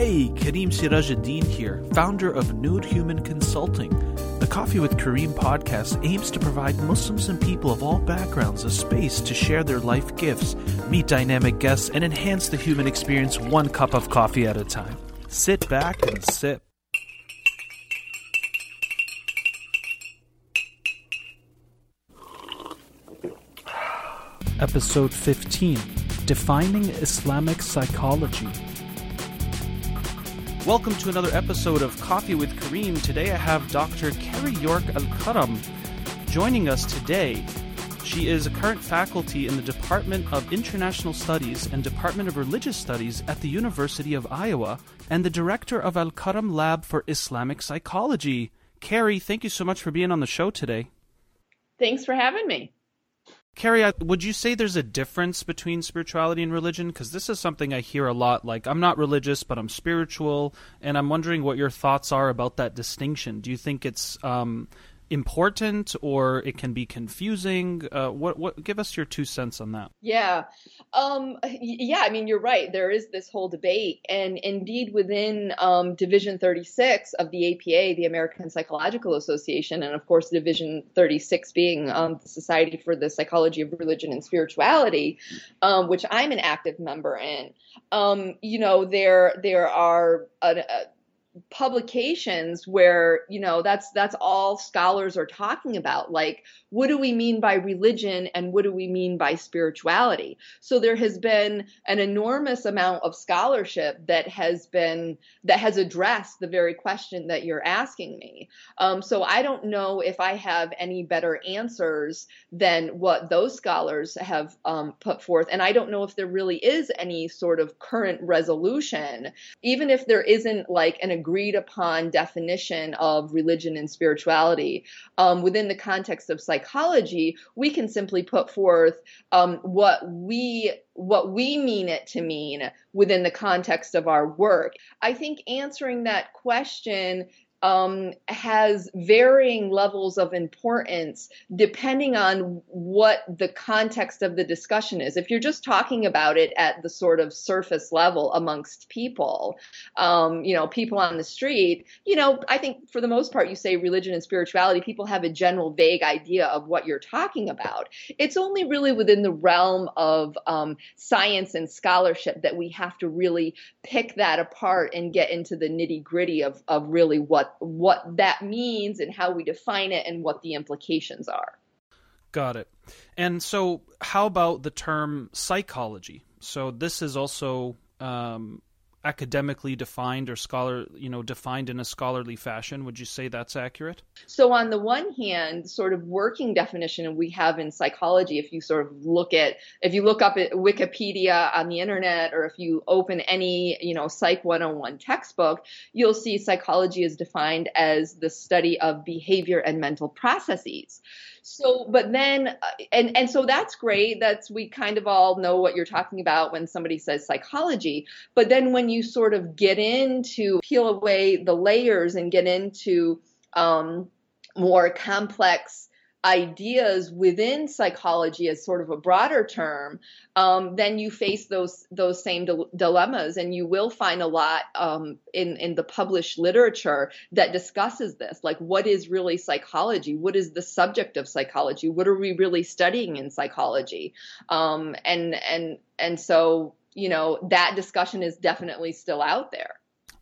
Hey, Kareem Sirajuddin here, founder of New Human Consulting. The Coffee with Kareem podcast aims to provide Muslims and people of all backgrounds a space to share their life gifts, meet dynamic guests, and enhance the human experience one cup of coffee at a time. Sit back and sip. Episode 15 Defining Islamic Psychology. Welcome to another episode of Coffee with Kareem. Today I have Dr. Carrie York Al Karam joining us today. She is a current faculty in the Department of International Studies and Department of Religious Studies at the University of Iowa and the director of Al Karam Lab for Islamic Psychology. Carrie, thank you so much for being on the show today. Thanks for having me. Carrie, would you say there's a difference between spirituality and religion? Because this is something I hear a lot. Like, I'm not religious, but I'm spiritual, and I'm wondering what your thoughts are about that distinction. Do you think it's um, important or it can be confusing? Uh, what what give us your two cents on that? Yeah. Um, yeah, I mean you're right. There is this whole debate and indeed within um, Division 36 of the APA, the American Psychological Association and of course Division 36 being um, the Society for the Psychology of Religion and Spirituality, um, which I'm an active member in. Um, you know, there there are a, a publications where you know that's that's all scholars are talking about. Like what do we mean by religion and what do we mean by spirituality? So there has been an enormous amount of scholarship that has been that has addressed the very question that you're asking me. Um, so i don't know if i have any better answers than what those scholars have um, put forth. And i don't know if there really is any sort of current resolution even if there isn't like an agreed upon definition of religion and spirituality um, within the context of psychology, we can simply put forth um, what we what we mean it to mean within the context of our work. I think answering that question um, has varying levels of importance depending on what the context of the discussion is. If you're just talking about it at the sort of surface level amongst people, um, you know, people on the street, you know, I think for the most part, you say religion and spirituality, people have a general vague idea of what you're talking about. It's only really within the realm of um, science and scholarship that we have to really pick that apart and get into the nitty gritty of, of really what what that means and how we define it and what the implications are. Got it. And so, how about the term psychology? So, this is also um, academically defined or scholar you know defined in a scholarly fashion? Would you say that's accurate? So on the one hand sort of working definition we have in psychology if you sort of look at if you look up at wikipedia on the internet or if you open any you know psych 101 textbook you'll see psychology is defined as the study of behavior and mental processes so but then uh, and and so that's great. That's we kind of all know what you're talking about when somebody says psychology. But then when you sort of get into peel away the layers and get into um, more complex ideas within psychology as sort of a broader term, um, then you face those those same dilemmas, and you will find a lot um, in in the published literature that discusses this. Like, what is really psychology? What is the subject of psychology? What are we really studying in psychology? Um, and and and so you know that discussion is definitely still out there.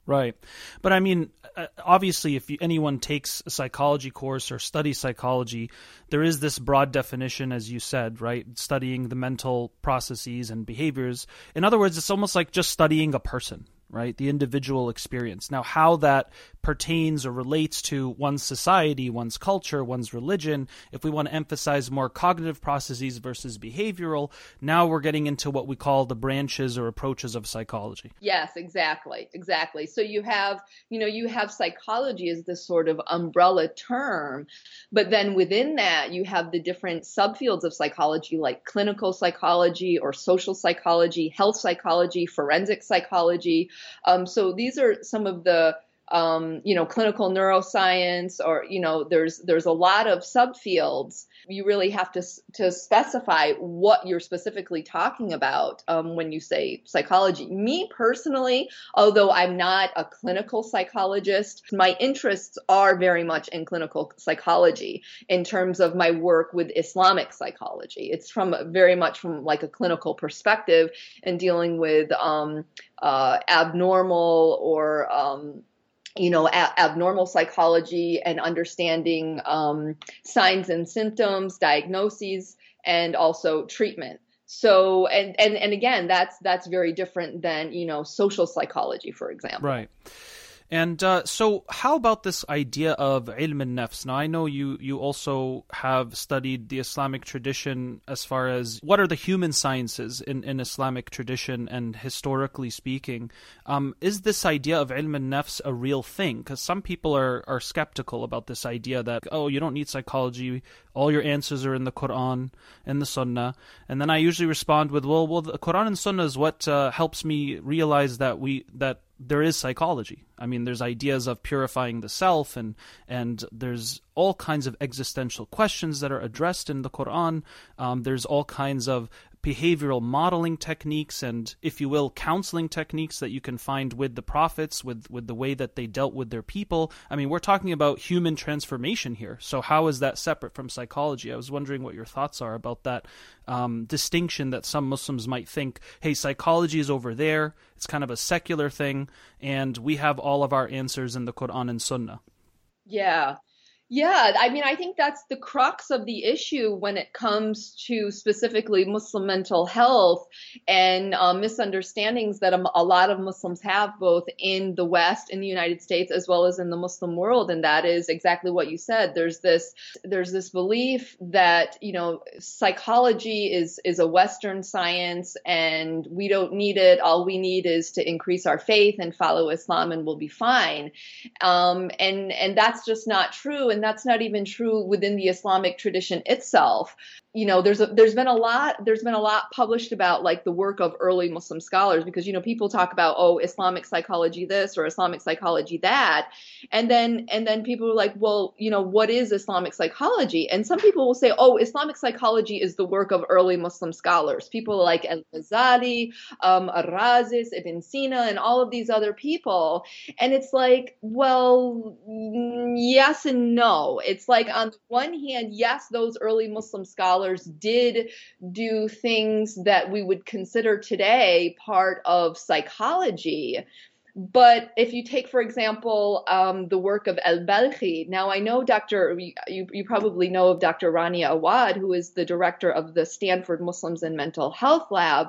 Right. But I mean, uh, obviously, if anyone takes a psychology course or studies psychology, there is this broad definition, as you said, right? Studying the mental processes and behaviors. In other words, it's almost like just studying a person, right? The individual experience. Now, how that pertains or relates to one's society, one's culture, one's religion, if we want to emphasize more cognitive processes versus behavioral, now we're getting into what we call the branches or approaches of psychology. Yes, exactly. Exactly. So you have, you know, you have psychology as this sort of umbrella term, but then within that, you have the different subfields of psychology like clinical psychology or social psychology, health psychology, forensic psychology. Um, so these are some of the um, you know, clinical neuroscience, or you know, there's there's a lot of subfields. You really have to to specify what you're specifically talking about um, when you say psychology. Me personally, although I'm not a clinical psychologist, my interests are very much in clinical psychology in terms of my work with Islamic psychology. It's from very much from like a clinical perspective and dealing with um, uh, abnormal or um, you know, a- abnormal psychology and understanding um, signs and symptoms, diagnoses, and also treatment. So, and and and again, that's that's very different than you know social psychology, for example. Right. And uh, so, how about this idea of ilm al-nafs? Now, I know you you also have studied the Islamic tradition as far as what are the human sciences in, in Islamic tradition and historically speaking. Um, is this idea of ilm al-nafs a real thing? Because some people are, are skeptical about this idea that, oh, you don't need psychology, all your answers are in the Quran and the Sunnah. And then I usually respond with, well, well, the Quran and Sunnah is what uh, helps me realize that we that there is psychology. I mean, there's ideas of purifying the self, and and there's all kinds of existential questions that are addressed in the Quran. Um, there's all kinds of behavioral modeling techniques and, if you will, counseling techniques that you can find with the prophets, with, with the way that they dealt with their people. I mean, we're talking about human transformation here. So, how is that separate from psychology? I was wondering what your thoughts are about that um, distinction that some Muslims might think, hey, psychology is over there, it's kind of a secular thing, and we have all of our answers in the Quran and Sunnah. Yeah. Yeah, I mean, I think that's the crux of the issue when it comes to specifically Muslim mental health and uh, misunderstandings that a, a, lot of Muslims have both in the West, in the United States, as well as in the Muslim world, and that is exactly what you said. There's this, there's this belief that you know psychology is is a Western science, and we don't need it. All we need is to increase our faith and follow Islam, and we'll be fine. Um, and and that's just not true and that's not even true within the Islamic tradition itself you know there's a, there's been a lot there's been a lot published about like the work of early muslim scholars because you know people talk about oh islamic psychology this or islamic psychology that. And then and then people are like well you know what is islamic psychology? And some people will say oh islamic psychology is the work of early muslim scholars. People like al-ghazali um, ibn sina and all of these other people. And it's like well yes and no. It's like on the one hand yes those early muslim scholars scholars did do things that we would consider today part of psychology. But if you take, for example, um, the work of El Balkhi, now I know Dr. You, you probably know of Dr. Rania Awaad, who is the director of the Stanford Muslims and Mental Health Lab.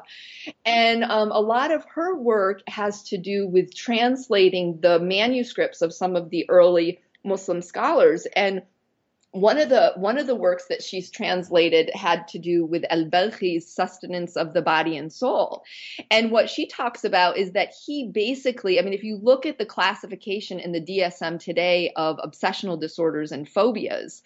And um, a lot of her work has to do with translating the manuscripts of some of the early Muslim scholars. And one of the one of the works that she's translated had to do with al-Balkhi's sustenance of the body and soul. And what she talks about is that he basically, I mean, if you look at the classification in the DSM today of obsessional disorders and phobias,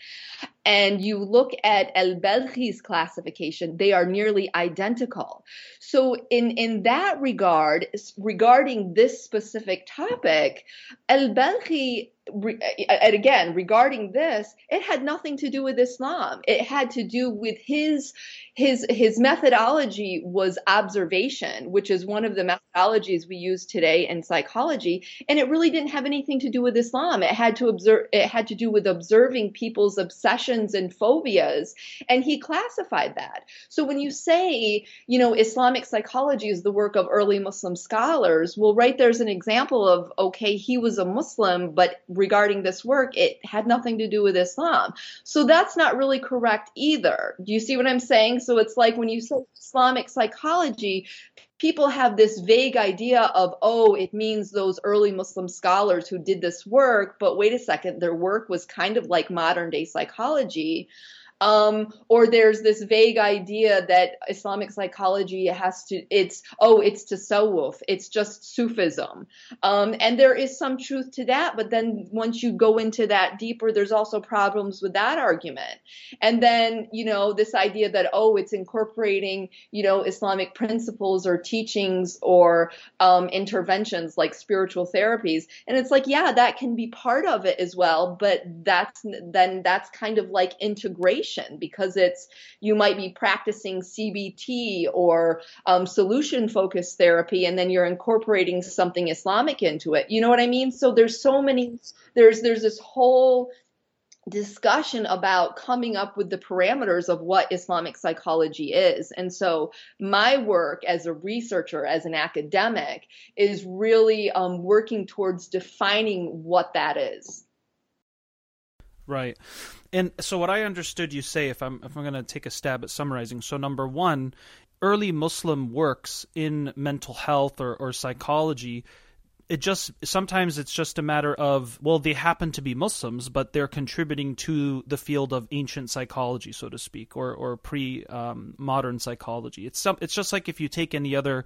and you look at al-Balkhi's classification, they are nearly identical. So in in that regard, regarding this specific topic, al-Balkhi and again regarding this it had nothing to do with islam it had to do with his his his methodology was observation which is one of the methodologies we use today in psychology and it really didn't have anything to do with islam it had to observe it had to do with observing people's and phobias and he classified that. So when you say you know islamic psychology is the work of early muslim scholars well right there's an example of okay he was a muslim but regarding this work it had nothing to do with islam. So that's not really correct either. Do you see what i'm saying? So it's like when you say Islamic psychology, people have this vague idea of, oh, it means those early Muslim scholars who did this work, but wait a second, their work was kind of like modern day psychology. Um, or there's this vague idea that Islamic psychology has to, it's, oh, it's to tasawwuf, it's just Sufism. Um, and there is some truth to that, but then once you go into that deeper, there's also problems with that argument. And then, you know, this idea that, oh, it's incorporating, you know, Islamic principles or teachings or um, interventions like spiritual therapies. And it's like, yeah, that can be part of it as well, but that's then that's kind of like integration because it's you might be practicing CBT or um, solution focused therapy, and then you're incorporating something Islamic into it. You know what I mean? So there's so many. There's there's this whole discussion about coming up with the parameters of what Islamic psychology is. And so my work as a researcher, as an academic, is really um, working towards defining what that is. Right. And so what I understood you say if I'm if I'm going to take a stab at summarizing. So number 1, early Muslim works in mental health or, or psychology it just sometimes it's just a matter of well they happen to be muslims but they're contributing to the field of ancient psychology so to speak or or pre um, modern psychology it's some it's just like if you take any other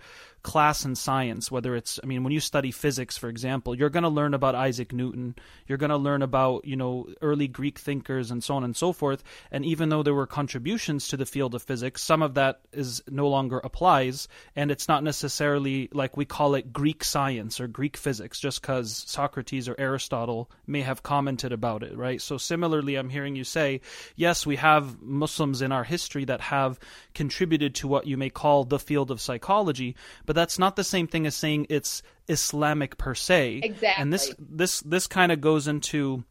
class in science whether it's i mean when you study physics for example you're going to learn about isaac newton. You're going to learn about you know early greek thinkers and so on and so forth. And even though there were contributions to the field of physics some of that is no longer applies. And it's not necessarily like we call it greek science or greek physics just because Socrates or Aristotle may have commented about it, right? So, similarly, I'm hearing you say, yes, we have Muslims in our history that have contributed to what you may call the field of psychology, but that's not the same thing as saying it's Islamic per se. Exactly. And this this this kind of goes into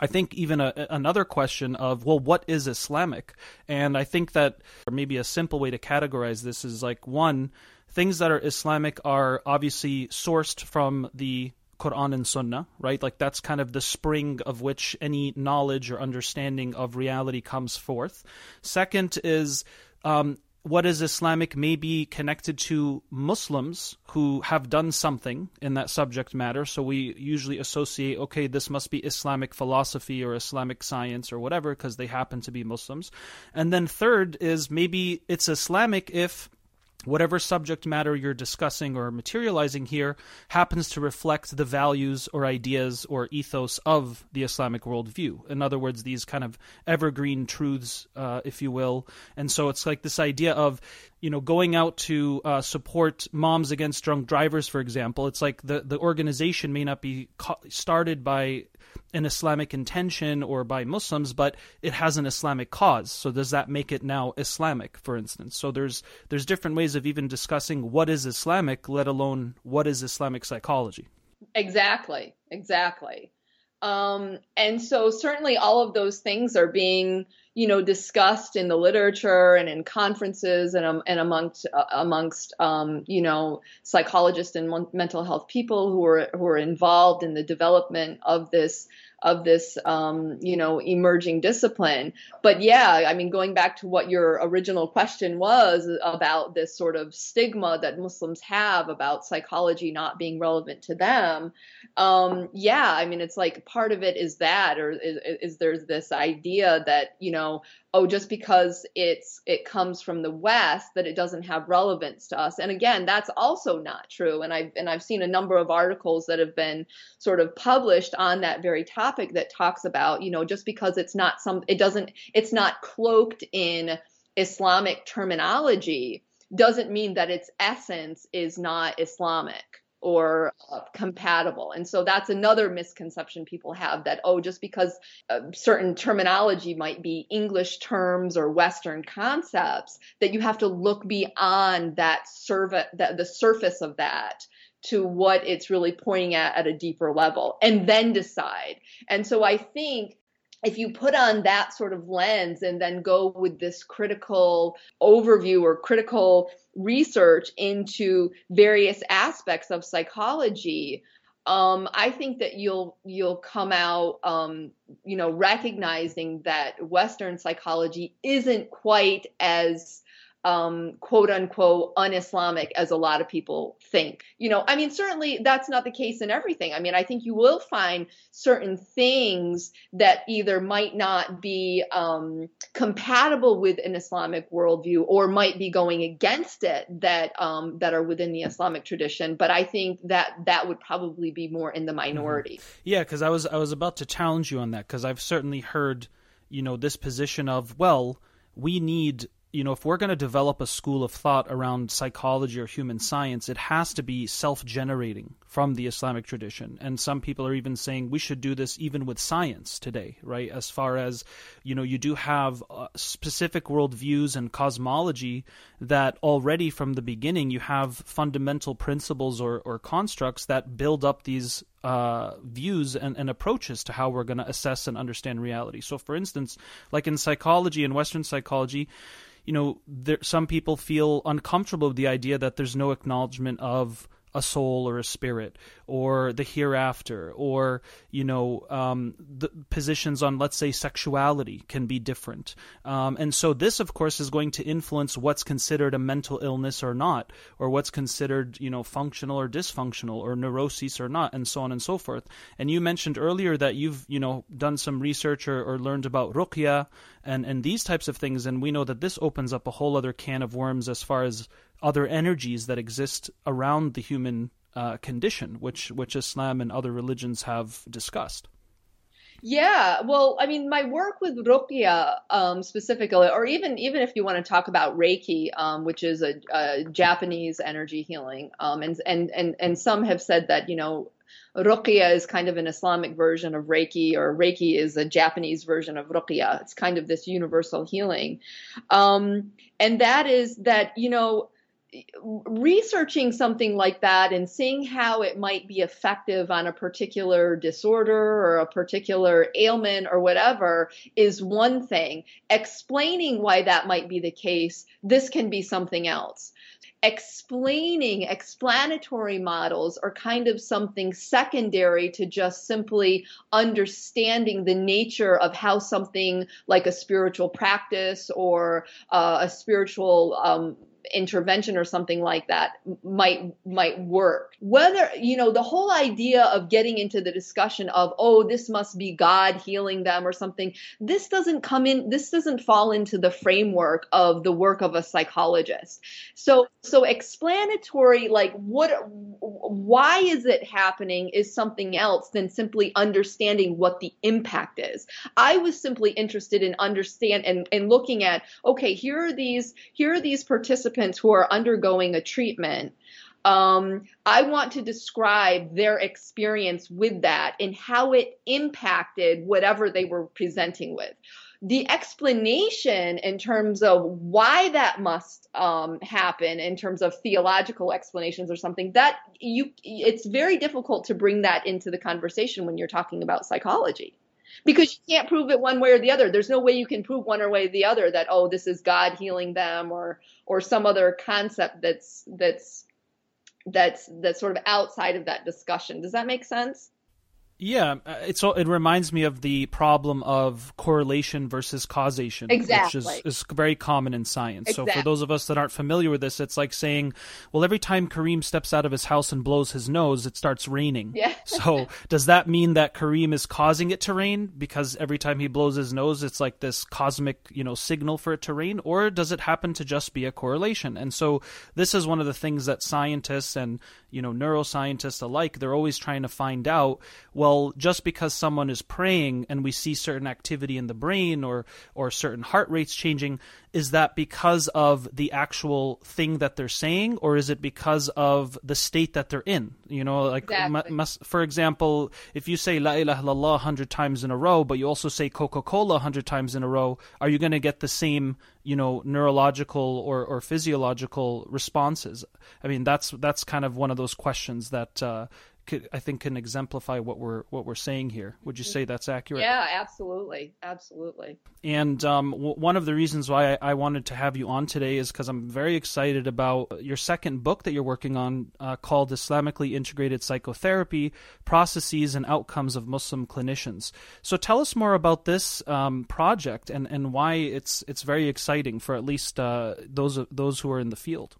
I think even a, another question of well, what is Islamic? And I think that maybe a simple way to categorize this is like one, things that are Islamic are obviously sourced from the Quran and Sunnah, right? Like that's kind of the spring of which any knowledge or understanding of reality comes forth. Second is um, what is Islamic may be connected to Muslims who have done something in that subject matter. So we usually associate, okay, this must be Islamic philosophy or Islamic science or whatever because they happen to be Muslims. And then third is maybe it's Islamic if whatever subject matter you're discussing or materializing here happens to reflect the values or ideas or ethos of the Islamic worldview. In other words, these kind of evergreen truths, uh, if you will. And so it's like this idea of, you know, going out to uh, support moms against drunk drivers, for example. It's like the, the organization may not be started by an Islamic intention or by Muslims, but it has an Islamic cause. So does that make it now Islamic, for instance? So there's there's different ways of even discussing what is Islamic, let alone what is Islamic psychology. Exactly, exactly. Um, and so certainly all of those things are being you know discussed in the literature and in conferences and um, and amongst uh, amongst um, you know psychologists and mental health people who are who are involved in the development of this of this um, you know emerging discipline. But yeah i mean going back to what your original question was about this sort of stigma that muslims have about psychology not being relevant to them um, yeah i mean it's like part of it is that or is, is there's this idea that you know oh just because it's it comes from the west that it doesn't have relevance to us. And again that's also not true. And i've and i've seen a number of articles that have been sort of published on that very topic that talks about you know just because it's not some it doesn't it's not cloaked in islamic terminology doesn't mean that its essence is not islamic or uh, compatible. And so that's another misconception people have that, oh, just because uh, certain terminology might be English terms or Western concepts, that you have to look beyond that, serv- the, the surface of that to what it's really pointing at at a deeper level and then decide. And so I think if you put on that sort of lens and then go with this critical overview or critical research into various aspects of psychology, um, I think that you'll you'll come out, um, you know, recognizing that Western psychology isn't quite as um, quote unquote un-Islamic as a lot of people think. You know, I mean, certainly that's not the case in everything. I mean, I think you will find certain things that either might not be um, compatible with an Islamic worldview or might be going against it that um, that are within the Islamic tradition. But I think that that would probably be more in the minority. Mm-hmm. Yeah, because I was I was about to challenge you on that because I've certainly heard, you know, this position of well, we need you know, if we're going to develop a school of thought around psychology or human science, it has to be self generating from the Islamic tradition. And some people are even saying we should do this even with science today, right? As far as, you know, you do have uh, specific worldviews and cosmology that already from the beginning you have fundamental principles or, or constructs that build up these uh, views and, and, approaches to how we're going to assess and understand reality. So, for instance, like in psychology and Western psychology, you know, there, some people feel uncomfortable with the idea that there's no acknowledgement of a soul or a spirit or the hereafter or you know um, the positions on let's say sexuality can be different. Um, and so this of course is going to influence what's considered a mental illness or not or what's considered you know functional or dysfunctional or neuroses or not and so on and so forth. And you mentioned earlier that you've you know done some research or, or learned about ruqya and and these types of things and we know that this opens up a whole other can of worms as far as other energies that exist around the human uh, condition, which which Islam and other religions have discussed. Yeah, well, I mean, my work with Ruqya um, specifically, or even even if you want to talk about Reiki, um, which is a, a, Japanese energy healing, um, and and and and some have said that you know Ruqya is kind of an Islamic version of Reiki, or Reiki is a Japanese version of Ruqya. It's kind of this universal healing. Um, and that is that, you know, researching something like that and seeing how it might be effective on a particular disorder or a particular ailment or whatever is one thing. Explaining why that might be the case, this can be something else. Explaining explanatory models are kind of something secondary to just simply understanding the nature of how something like a spiritual practice or uh, a spiritual um, intervention or something like that might might work. Whether you know the whole idea of getting into the discussion of oh this must be god healing them or something this doesn't come in this doesn't fall into the framework of the work of a psychologist. So so explanatory like what why is it happening is something else than simply understanding what the impact is. I was simply interested in understand and, and looking at okay here are these here are these participants participants who are undergoing a treatment, um, I want to describe their experience with that and how it impacted whatever they were presenting with. The explanation in terms of why that must um, happen, in terms of theological explanations or something, that you, it's very difficult to bring that into the conversation when you're talking about psychology because you can't prove it one way or the other. There's no way you can prove one way or the other that oh this is God healing them or or some other concept that's that's that's that's sort of outside of that discussion. Does that make sense? Yeah, uh, it's it reminds me of the problem of correlation versus causation, exactly. which is, is very common in science. Exactly. So for those of us that aren't familiar with this, it's like saying, well, every time Kareem steps out of his house and blows his nose, it starts raining. Yeah. so does that mean that Kareem is causing it to rain because every time he blows his nose, it's like this cosmic, you know, signal for it to rain, or does it happen to just be a correlation? And so this is one of the things that scientists and you know neuroscientists alike, they're always trying to find out. Well just because someone is praying and we see certain activity in the brain or or certain heart rates changing, is that because of the actual thing that they're saying, or is it because of the state that they're in? You know, like exactly. for example, if you say La ilaha illallah hundred times in a row, but you also say Coca Cola hundred times in a row, are you going to get the same you know neurological or, or physiological responses? I mean, that's that's kind of one of those questions that uh, could, I think can exemplify what we're what we're saying here. Would you say that's accurate? Yeah, absolutely, absolutely. And um, w- one of the reasons why I, I, wanted to have you on today is because I'm very excited about your second book that you're working on, uh, called "Islamically Integrated Psychotherapy: Processes and Outcomes of Muslim Clinicians." So tell us more about this um, project and, and why it's it's very exciting for at least uh, those those who are in the field.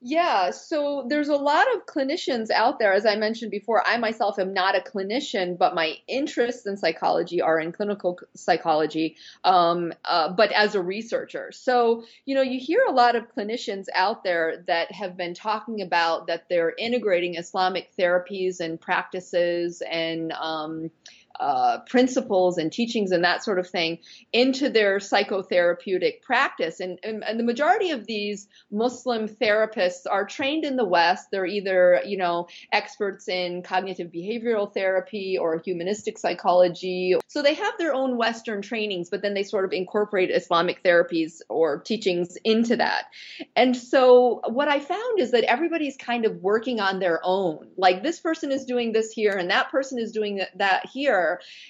Yeah, so there's a lot of clinicians out there. As I mentioned before, I myself am not a clinician, but my interests in psychology are in clinical psychology, um, uh, but as a researcher. So, you know, you hear a lot of clinicians out there that have been talking about that they're integrating Islamic therapies and practices and, um, uh, principles and teachings and that sort of thing into their psychotherapeutic practice. And, and, and, the majority of these Muslim therapists are trained in the West. They're either, you know, experts in cognitive behavioral therapy or humanistic psychology. So they have their own Western trainings, but then they sort of incorporate Islamic therapies or teachings into that. And so what I found is that everybody's kind of working on their own. Like this person is doing this here and that person is doing that here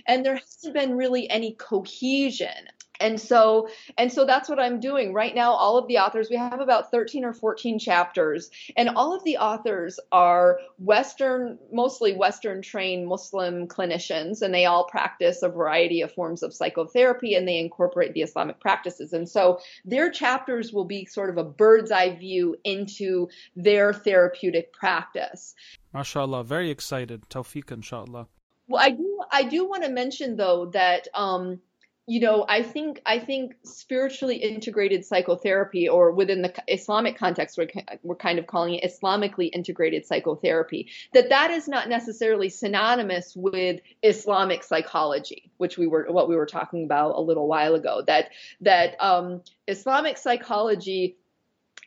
and there hasn't been really any cohesion. And so and so that's what i'm doing. Right now all of the authors we have about 13 or 14 chapters and all of the authors are western mostly western trained muslim clinicians and they all practice a variety of forms of psychotherapy and they incorporate the islamic practices. And so their chapters will be sort of a bird's eye view into their therapeutic practice. Mashallah very excited. Tawfiq inshallah well, I do. I do want to mention though that um, you know I think I think spiritually integrated psychotherapy, or within the Islamic context, we're we're kind of calling it Islamically integrated psychotherapy. That that is not necessarily synonymous with Islamic psychology, which we were what we were talking about a little while ago. That that um, Islamic psychology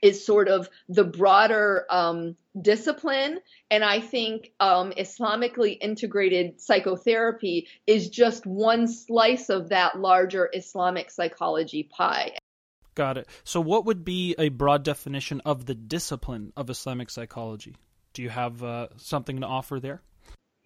is sort of the broader um, discipline. And I think um, Islamically integrated psychotherapy is just one slice of that larger Islamic psychology pie. Got it. So, what would be a broad definition of the discipline of Islamic psychology? Do you have uh, something to offer there?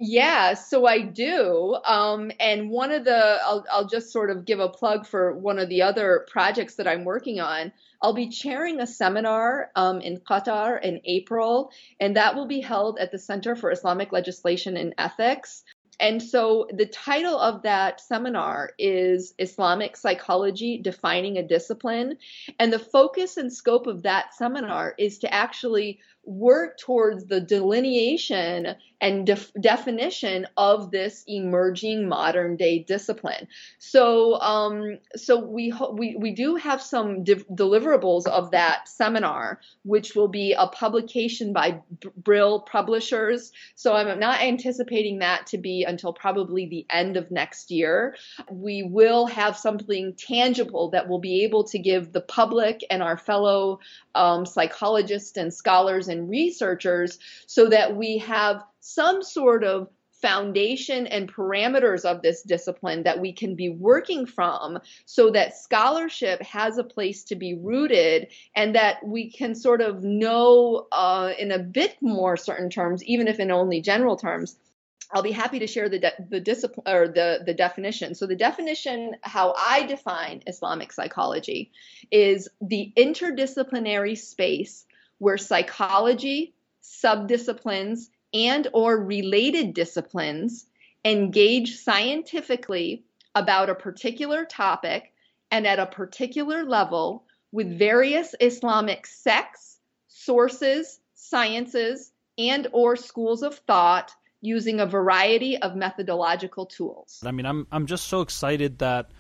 Yeah, so I do. Um, and one of the, I'll, I'll just sort of give a plug for one of the other projects that I'm working on. I'll be chairing a seminar um, in Qatar in April, and that will be held at the Center for Islamic Legislation and Ethics. And so the title of that seminar is Islamic Psychology Defining a Discipline. And the focus and scope of that seminar is to actually work towards the delineation and def- definition of this emerging modern day discipline. So, um, so we ho- we we do have some de- deliverables of that seminar, which will be a publication by Brill Publishers. So I'm not anticipating that to be until probably the end of next year. We will have something tangible that will be able to give the public and our fellow um, psychologists and scholars and researchers so that we have some sort of foundation and parameters of this discipline that we can be working from so that scholarship has a place to be rooted and that we can sort of know uh, in a bit more certain terms, even if in only general terms, I'll be happy to share the de- the discipline or the the definition. So the definition, how I define Islamic psychology, is the interdisciplinary space where psychology, subdisciplines, and or related disciplines engage scientifically about a particular topic and at a particular level with various Islamic sects, sources, sciences, and or schools of thought using a variety of methodological tools. I mean, I'm I'm just so excited that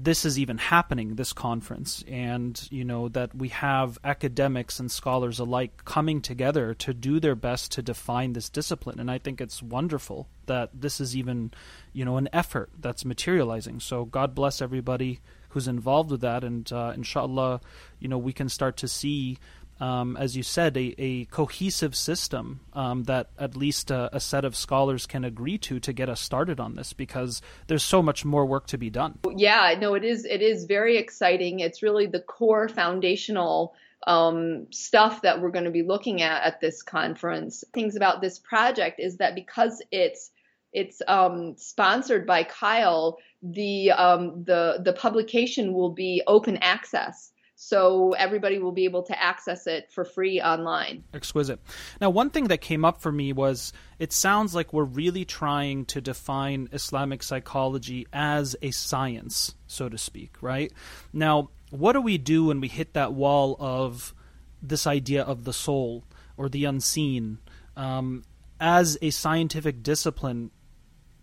this is even happening this conference and you know that we have academics and scholars alike coming together to do their best to define this discipline. And i think it's wonderful that this is even you know an effort that's materializing. So god bless everybody who's involved with that and uh, inshallah you know we can start to see um, as you said, a, a cohesive system um, that at least a, a, set of scholars can agree to to get us started on this because there's so much more work to be done. Yeah, no, it is. It is very exciting. It's really the core foundational um, stuff that we're going to be looking at at this conference. Things about this project is that because it's it's um, sponsored by Kyle. the um, the the publication will be open access so everybody will be able to access it for free online. Exquisite. Now, one thing that came up for me was it sounds like we're really trying to define Islamic psychology as a science, so to speak, right? Now, what do we do when we hit that wall of this idea of the soul or the unseen um, as a scientific discipline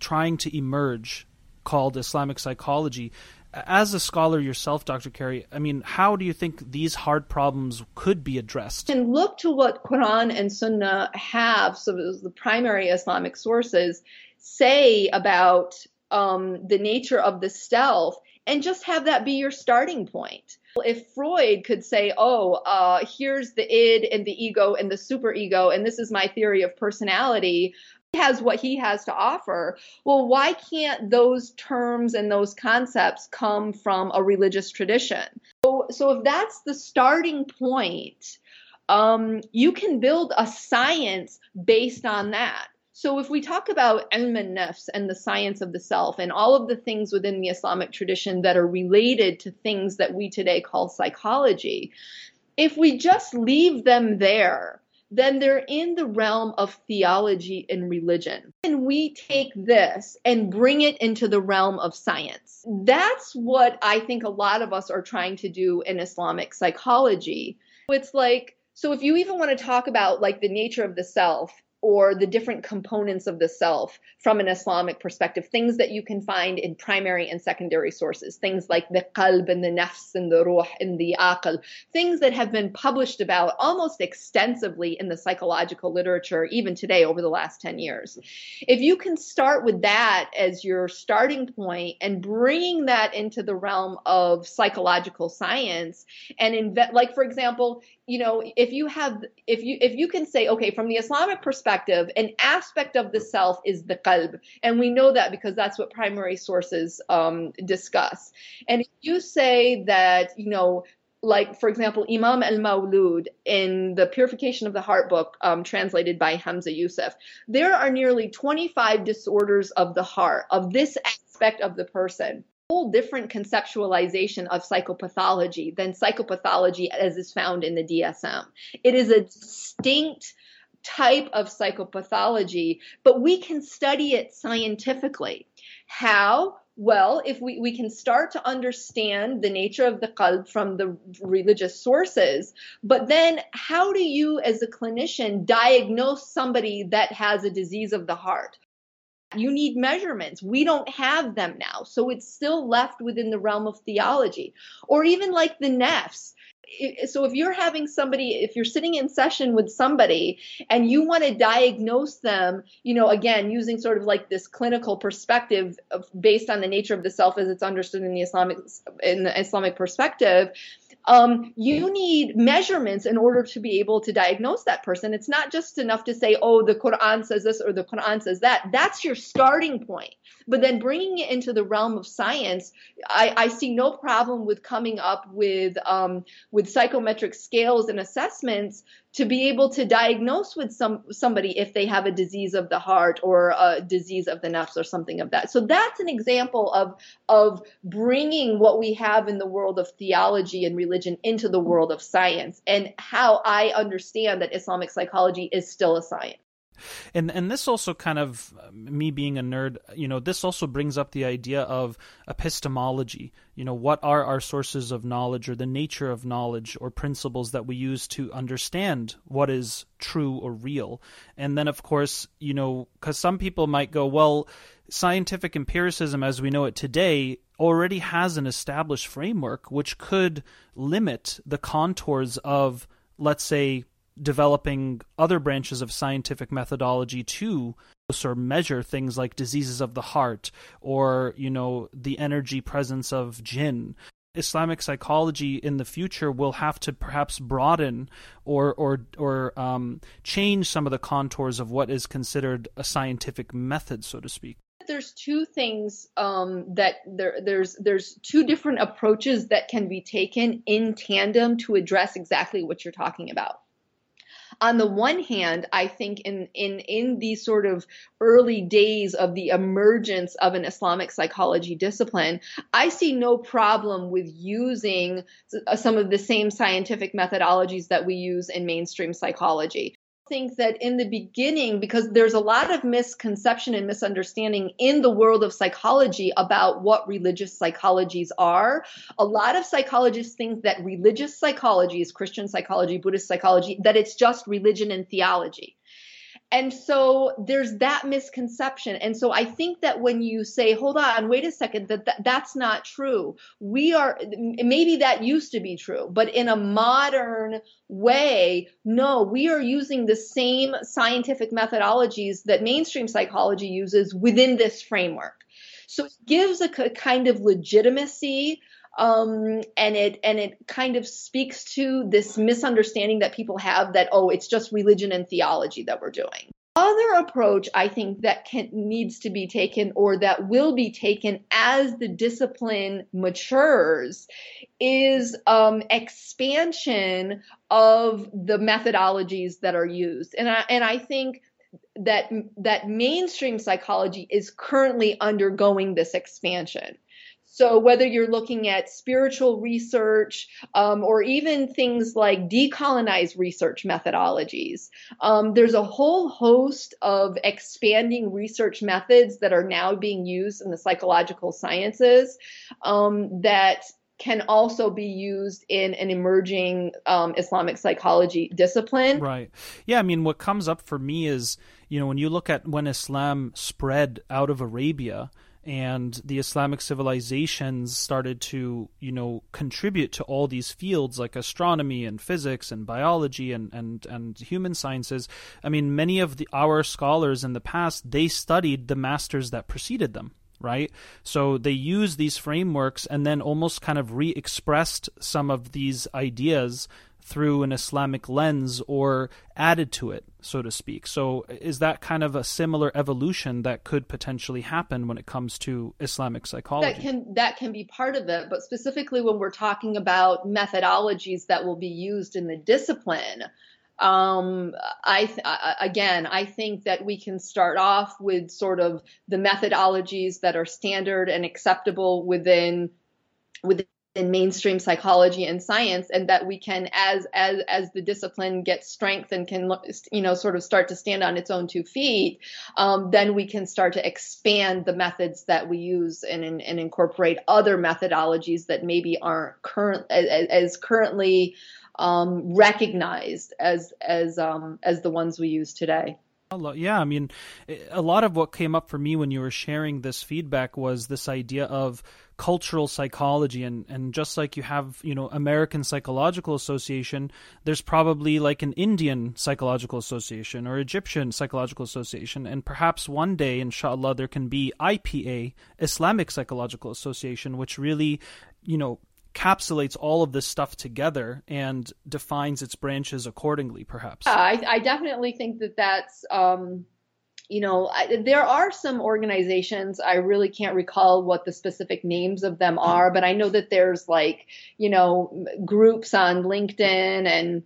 trying to emerge called Islamic psychology? As a scholar yourself, Dr. Carrie, I mean, how do you think these hard problems could be addressed? And look to what Quran and Sunnah have, so the primary Islamic sources say about um, the nature of the self, and just have that be your starting point. If Freud could say, oh, uh, here's the id and the ego and the superego, and this is my theory of personality, has what he has to offer. Well, why can't those terms and those concepts come from a religious tradition? So, so if that's the starting point, um, you can build a science based on that. So if we talk about ilm nafs and the science of the self and all of the things within the Islamic tradition that are related to things that we today call psychology, if we just leave them there, then they're in the realm of theology and religion. And we take this and bring it into the realm of science. That's what I think a lot of us are trying to do in Islamic psychology. It's like, so if you even want to talk about like the nature of the self or the different components of the self from an Islamic perspective, things that you can find in primary and secondary sources, things like the qalb and the nafs and the ruh and the aql, things that have been published about almost extensively in the psychological literature, even today over the last 10 years. If you can start with that as your starting point and bringing that into the realm of psychological science and invent, like, for example, you know, if you have, if you, if you can say, okay, from the Islamic perspective, an aspect of the self is the qalb. And we know that because that's what primary sources um, discuss. And if you say that, you know, like for example imam al-maulud in the purification of the heart book um, translated by hamza yusuf there are nearly 25 disorders of the heart of this aspect of the person whole different conceptualization of psychopathology than psychopathology as is found in the DSM. It is a distinct type of psychopathology, but we can study it scientifically. How? Well, if we, we can start to understand the nature of the qalb from the religious sources, but then how do you as a clinician diagnose somebody that has a disease of the heart? You need measurements. We don't have them now. So it's still left within the realm of theology. Or even like the nafs. So if you're having somebody, if you're sitting in session with somebody and you want to diagnose them, you know, again, using sort of like this clinical perspective of, based on the nature of the self as it's understood in the Islamic, in the Islamic perspective, um, you need measurements in order to be able to diagnose that person. It's not just enough to say, oh, the Quran says this or the Quran says that. That's your starting point. But then bringing it into the realm of science, I, I see no problem with coming up with um, with psychometric scales and assessments to be able to diagnose with some somebody if they have a disease of the heart or a disease of the nafs or something of that. So that's an example of of bringing what we have in the world of theology and religion into the world of science and how I understand that Islamic psychology is still a science. And and this also kind of um, me being a nerd, you know, this also brings up the idea of epistemology. You know, what are our sources of knowledge or the nature of knowledge or principles that we use to understand what is true or real? And then of course, you know, cuz some people might go, well, scientific empiricism as we know it today already has an established framework which could limit the contours of let's say developing other branches of scientific methodology to sort measure things like diseases of the heart or you know the energy presence of jinn Islamic psychology in the future will have to perhaps broaden or or or um, change some of the contours of what is considered a scientific method, so to speak. there's two things um, that there, there's there's two different approaches that can be taken in tandem to address exactly what you're talking about on the one hand, I think in in in these sort of early days of the emergence of an Islamic psychology discipline, I see no problem with using uh, some of the same scientific methodologies that we use in mainstream psychology think that in the beginning, because there's a lot of misconception and misunderstanding in the world of psychology about what religious psychologies are, a lot of psychologists think that religious psychology is Christian psychology, Buddhist psychology, that it's just religion and theology. And so there's that misconception. And so I think that when you say, hold on, wait a second, that, that that's not true. We are, maybe that used to be true, but in a modern way, no, we are using the same scientific methodologies that mainstream psychology uses within this framework. So it gives a kind of legitimacy um, and it and it kind of speaks to this misunderstanding that people have that oh it's just religion and theology that we're doing. Other approach i think that can needs to be taken or that will be taken as the discipline matures is um, expansion of the methodologies that are used. And i and i think that that mainstream psychology is currently undergoing this expansion so whether you're looking at spiritual research um, or even things like decolonized research methodologies, um, there's a whole host of expanding research methods that are now being used in the psychological sciences um, that can also be used in an emerging um, Islamic psychology discipline. Right. Yeah. I mean, what comes up for me is, you know, when you look at when Islam spread out of Arabia, and the Islamic civilizations started to, you know, contribute to all these fields like astronomy and physics and biology and, and, and human sciences. I mean, many of the, our scholars in the past, they studied the masters that preceded them right? So they used these frameworks and then almost kind of re expressed some of these ideas through an Islamic lens or added to it, so to speak. So, is that kind of a similar evolution that could potentially happen when it comes to Islamic psychology? That can that can be part of it, but specifically when we're talking about methodologies that will be used in the discipline, um, I th- again, I think that we can start off with sort of the methodologies that are standard and acceptable within within in mainstream psychology and science and that we can as as as the discipline gets strength and can you know sort of start to stand on its own two feet um, then we can start to expand the methods that we use and, and, and incorporate other methodologies that maybe aren't current as, as currently um, recognized as as um, as the ones we use today yeah, I mean, a lot of what came up for me when you were sharing this feedback was this idea of cultural psychology. And and just like you have you know American Psychological Association there's probably like an Indian Psychological Association or Egyptian Psychological Association. And perhaps one day inshallah there can be IPA Islamic Psychological Association which really you know encapsulates all of this stuff together and defines its branches accordingly perhaps I, I definitely think that that's um you know, I, there are some organizations, I really can't recall what the specific names of them are, but I know that there's like, you know, groups on LinkedIn and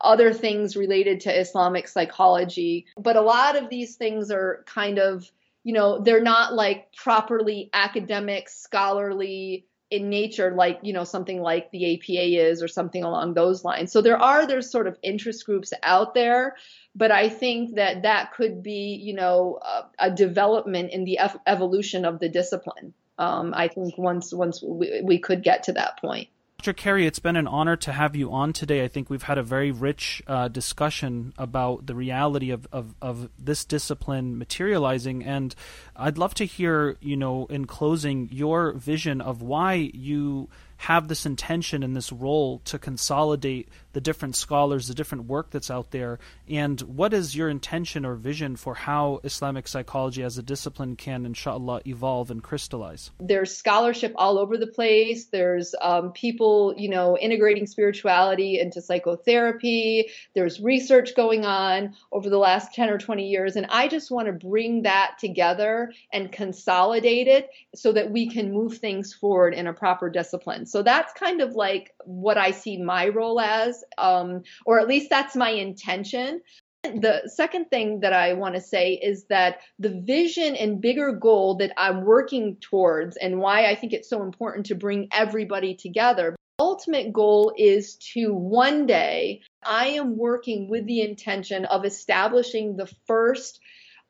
other things related to Islamic psychology. But a lot of these things are kind of, you know, they're not like properly academic, scholarly in nature like you know something like the APA is or something along those lines. So there are there's sort of interest groups out there, but I think that that could be you know a, a development in the ev- evolution of the discipline. Um, I think once once we, we could get to that point. Dr. Carrie, it's been an honor to have you on today. I think we've had a very rich uh, discussion about the reality of, of, of, this discipline materializing, and I'd love to hear, you know, in closing, your vision of why you have this intention and this role to consolidate the different scholars, the different work that's out there? And what is your intention or vision for how Islamic psychology as a discipline can, inshallah, evolve and crystallize? There's scholarship all over the place. There's um, people, you know, integrating spirituality into psychotherapy. There's research going on over the last 10 or 20 years. And I just want to bring that together and consolidate it so that we can move things forward in a proper discipline. So that's kind of like what I see my role as um, or at least that's my intention. The second thing that I want to say is that the vision and bigger goal that I'm working towards, and why I think it's so important to bring everybody together. Ultimate goal is to one day, I am working with the intention of establishing the first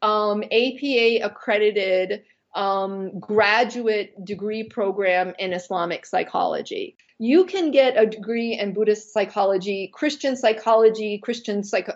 um, APA accredited um, graduate degree program in Islamic psychology. You can get a degree in Buddhist psychology, Christian psychology, Christian psych-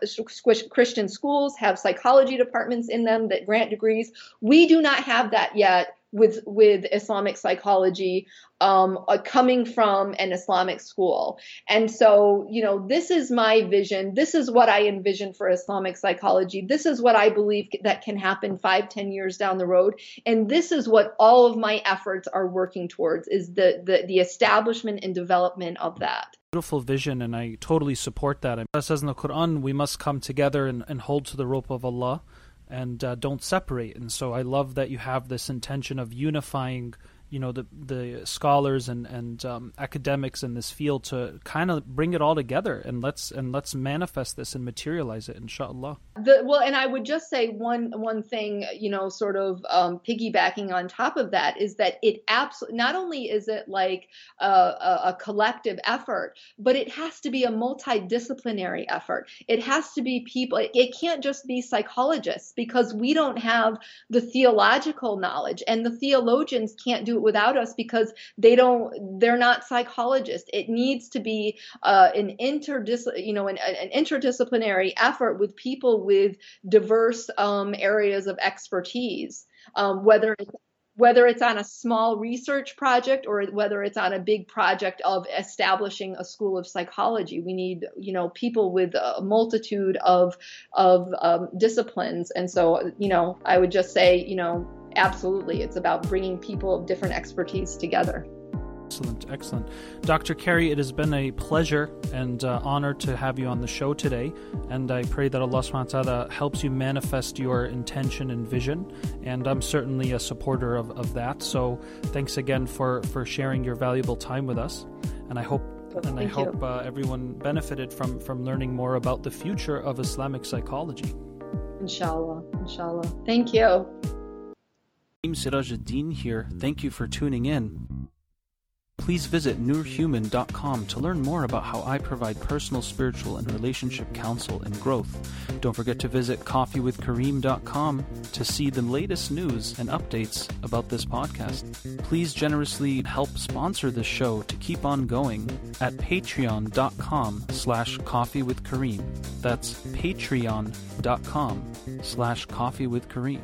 Christian schools have psychology departments in them that grant degrees. We do not have that yet with with Islamic psychology um, uh, coming from an Islamic school. And so, you know, this is my vision. This is what I envision for Islamic psychology. This is what I believe that can happen five, ten years down the road. And this is what all of my efforts are working towards is the the, the establishment and development of that beautiful vision and I totally support that. It says in the Quran we must come together and, and hold to the rope of Allah and uh, don't separate. And so I love that you have this intention of unifying you know the the scholars and and um, academics in this field to kind of bring it all together and let's and let's manifest this and materialize it inshallah. The, well and i would just say one one thing you know sort of um, piggybacking on top of that is that it absolutely not only is it like a, a, collective effort but it has to be a multidisciplinary effort. It has to be people it, it can't just be psychologists because we don't have the theological knowledge and the theologians can't do without us because they don't they're not psychologists. It needs to be uh, an interdis you know an, an, interdisciplinary effort with people with diverse um, areas of expertise. Um, whether it's whether it's on a small research project or whether it's on a big project of establishing a school of psychology. We need you know people with a multitude of of um, disciplines. And so you know i would just say you know absolutely, it's about bringing people of different expertise together. Excellent, excellent. Dr. Carrie, it has been a pleasure and uh, honor to have you on the show today. And I pray that Allah subhanahu wa ta'ala helps you manifest your intention and vision. And I'm certainly a supporter of, of that. So thanks again for, for sharing your valuable time with us. And I hope and I hope uh, everyone benefited from, from learning more about the future of Islamic psychology. Inshallah, inshallah. Thank you. Sirajuddin here. Thank you for tuning in. Please visit nurhuman.com to learn more about how I provide personal, spiritual, and relationship counsel and growth. Don't forget to visit coffeewithkareem.com to see the latest news and updates about this podcast. Please generously help sponsor this show to keep on going at patreon.com slash coffeewithkareem. That's patreon.com slash coffeewithkareem.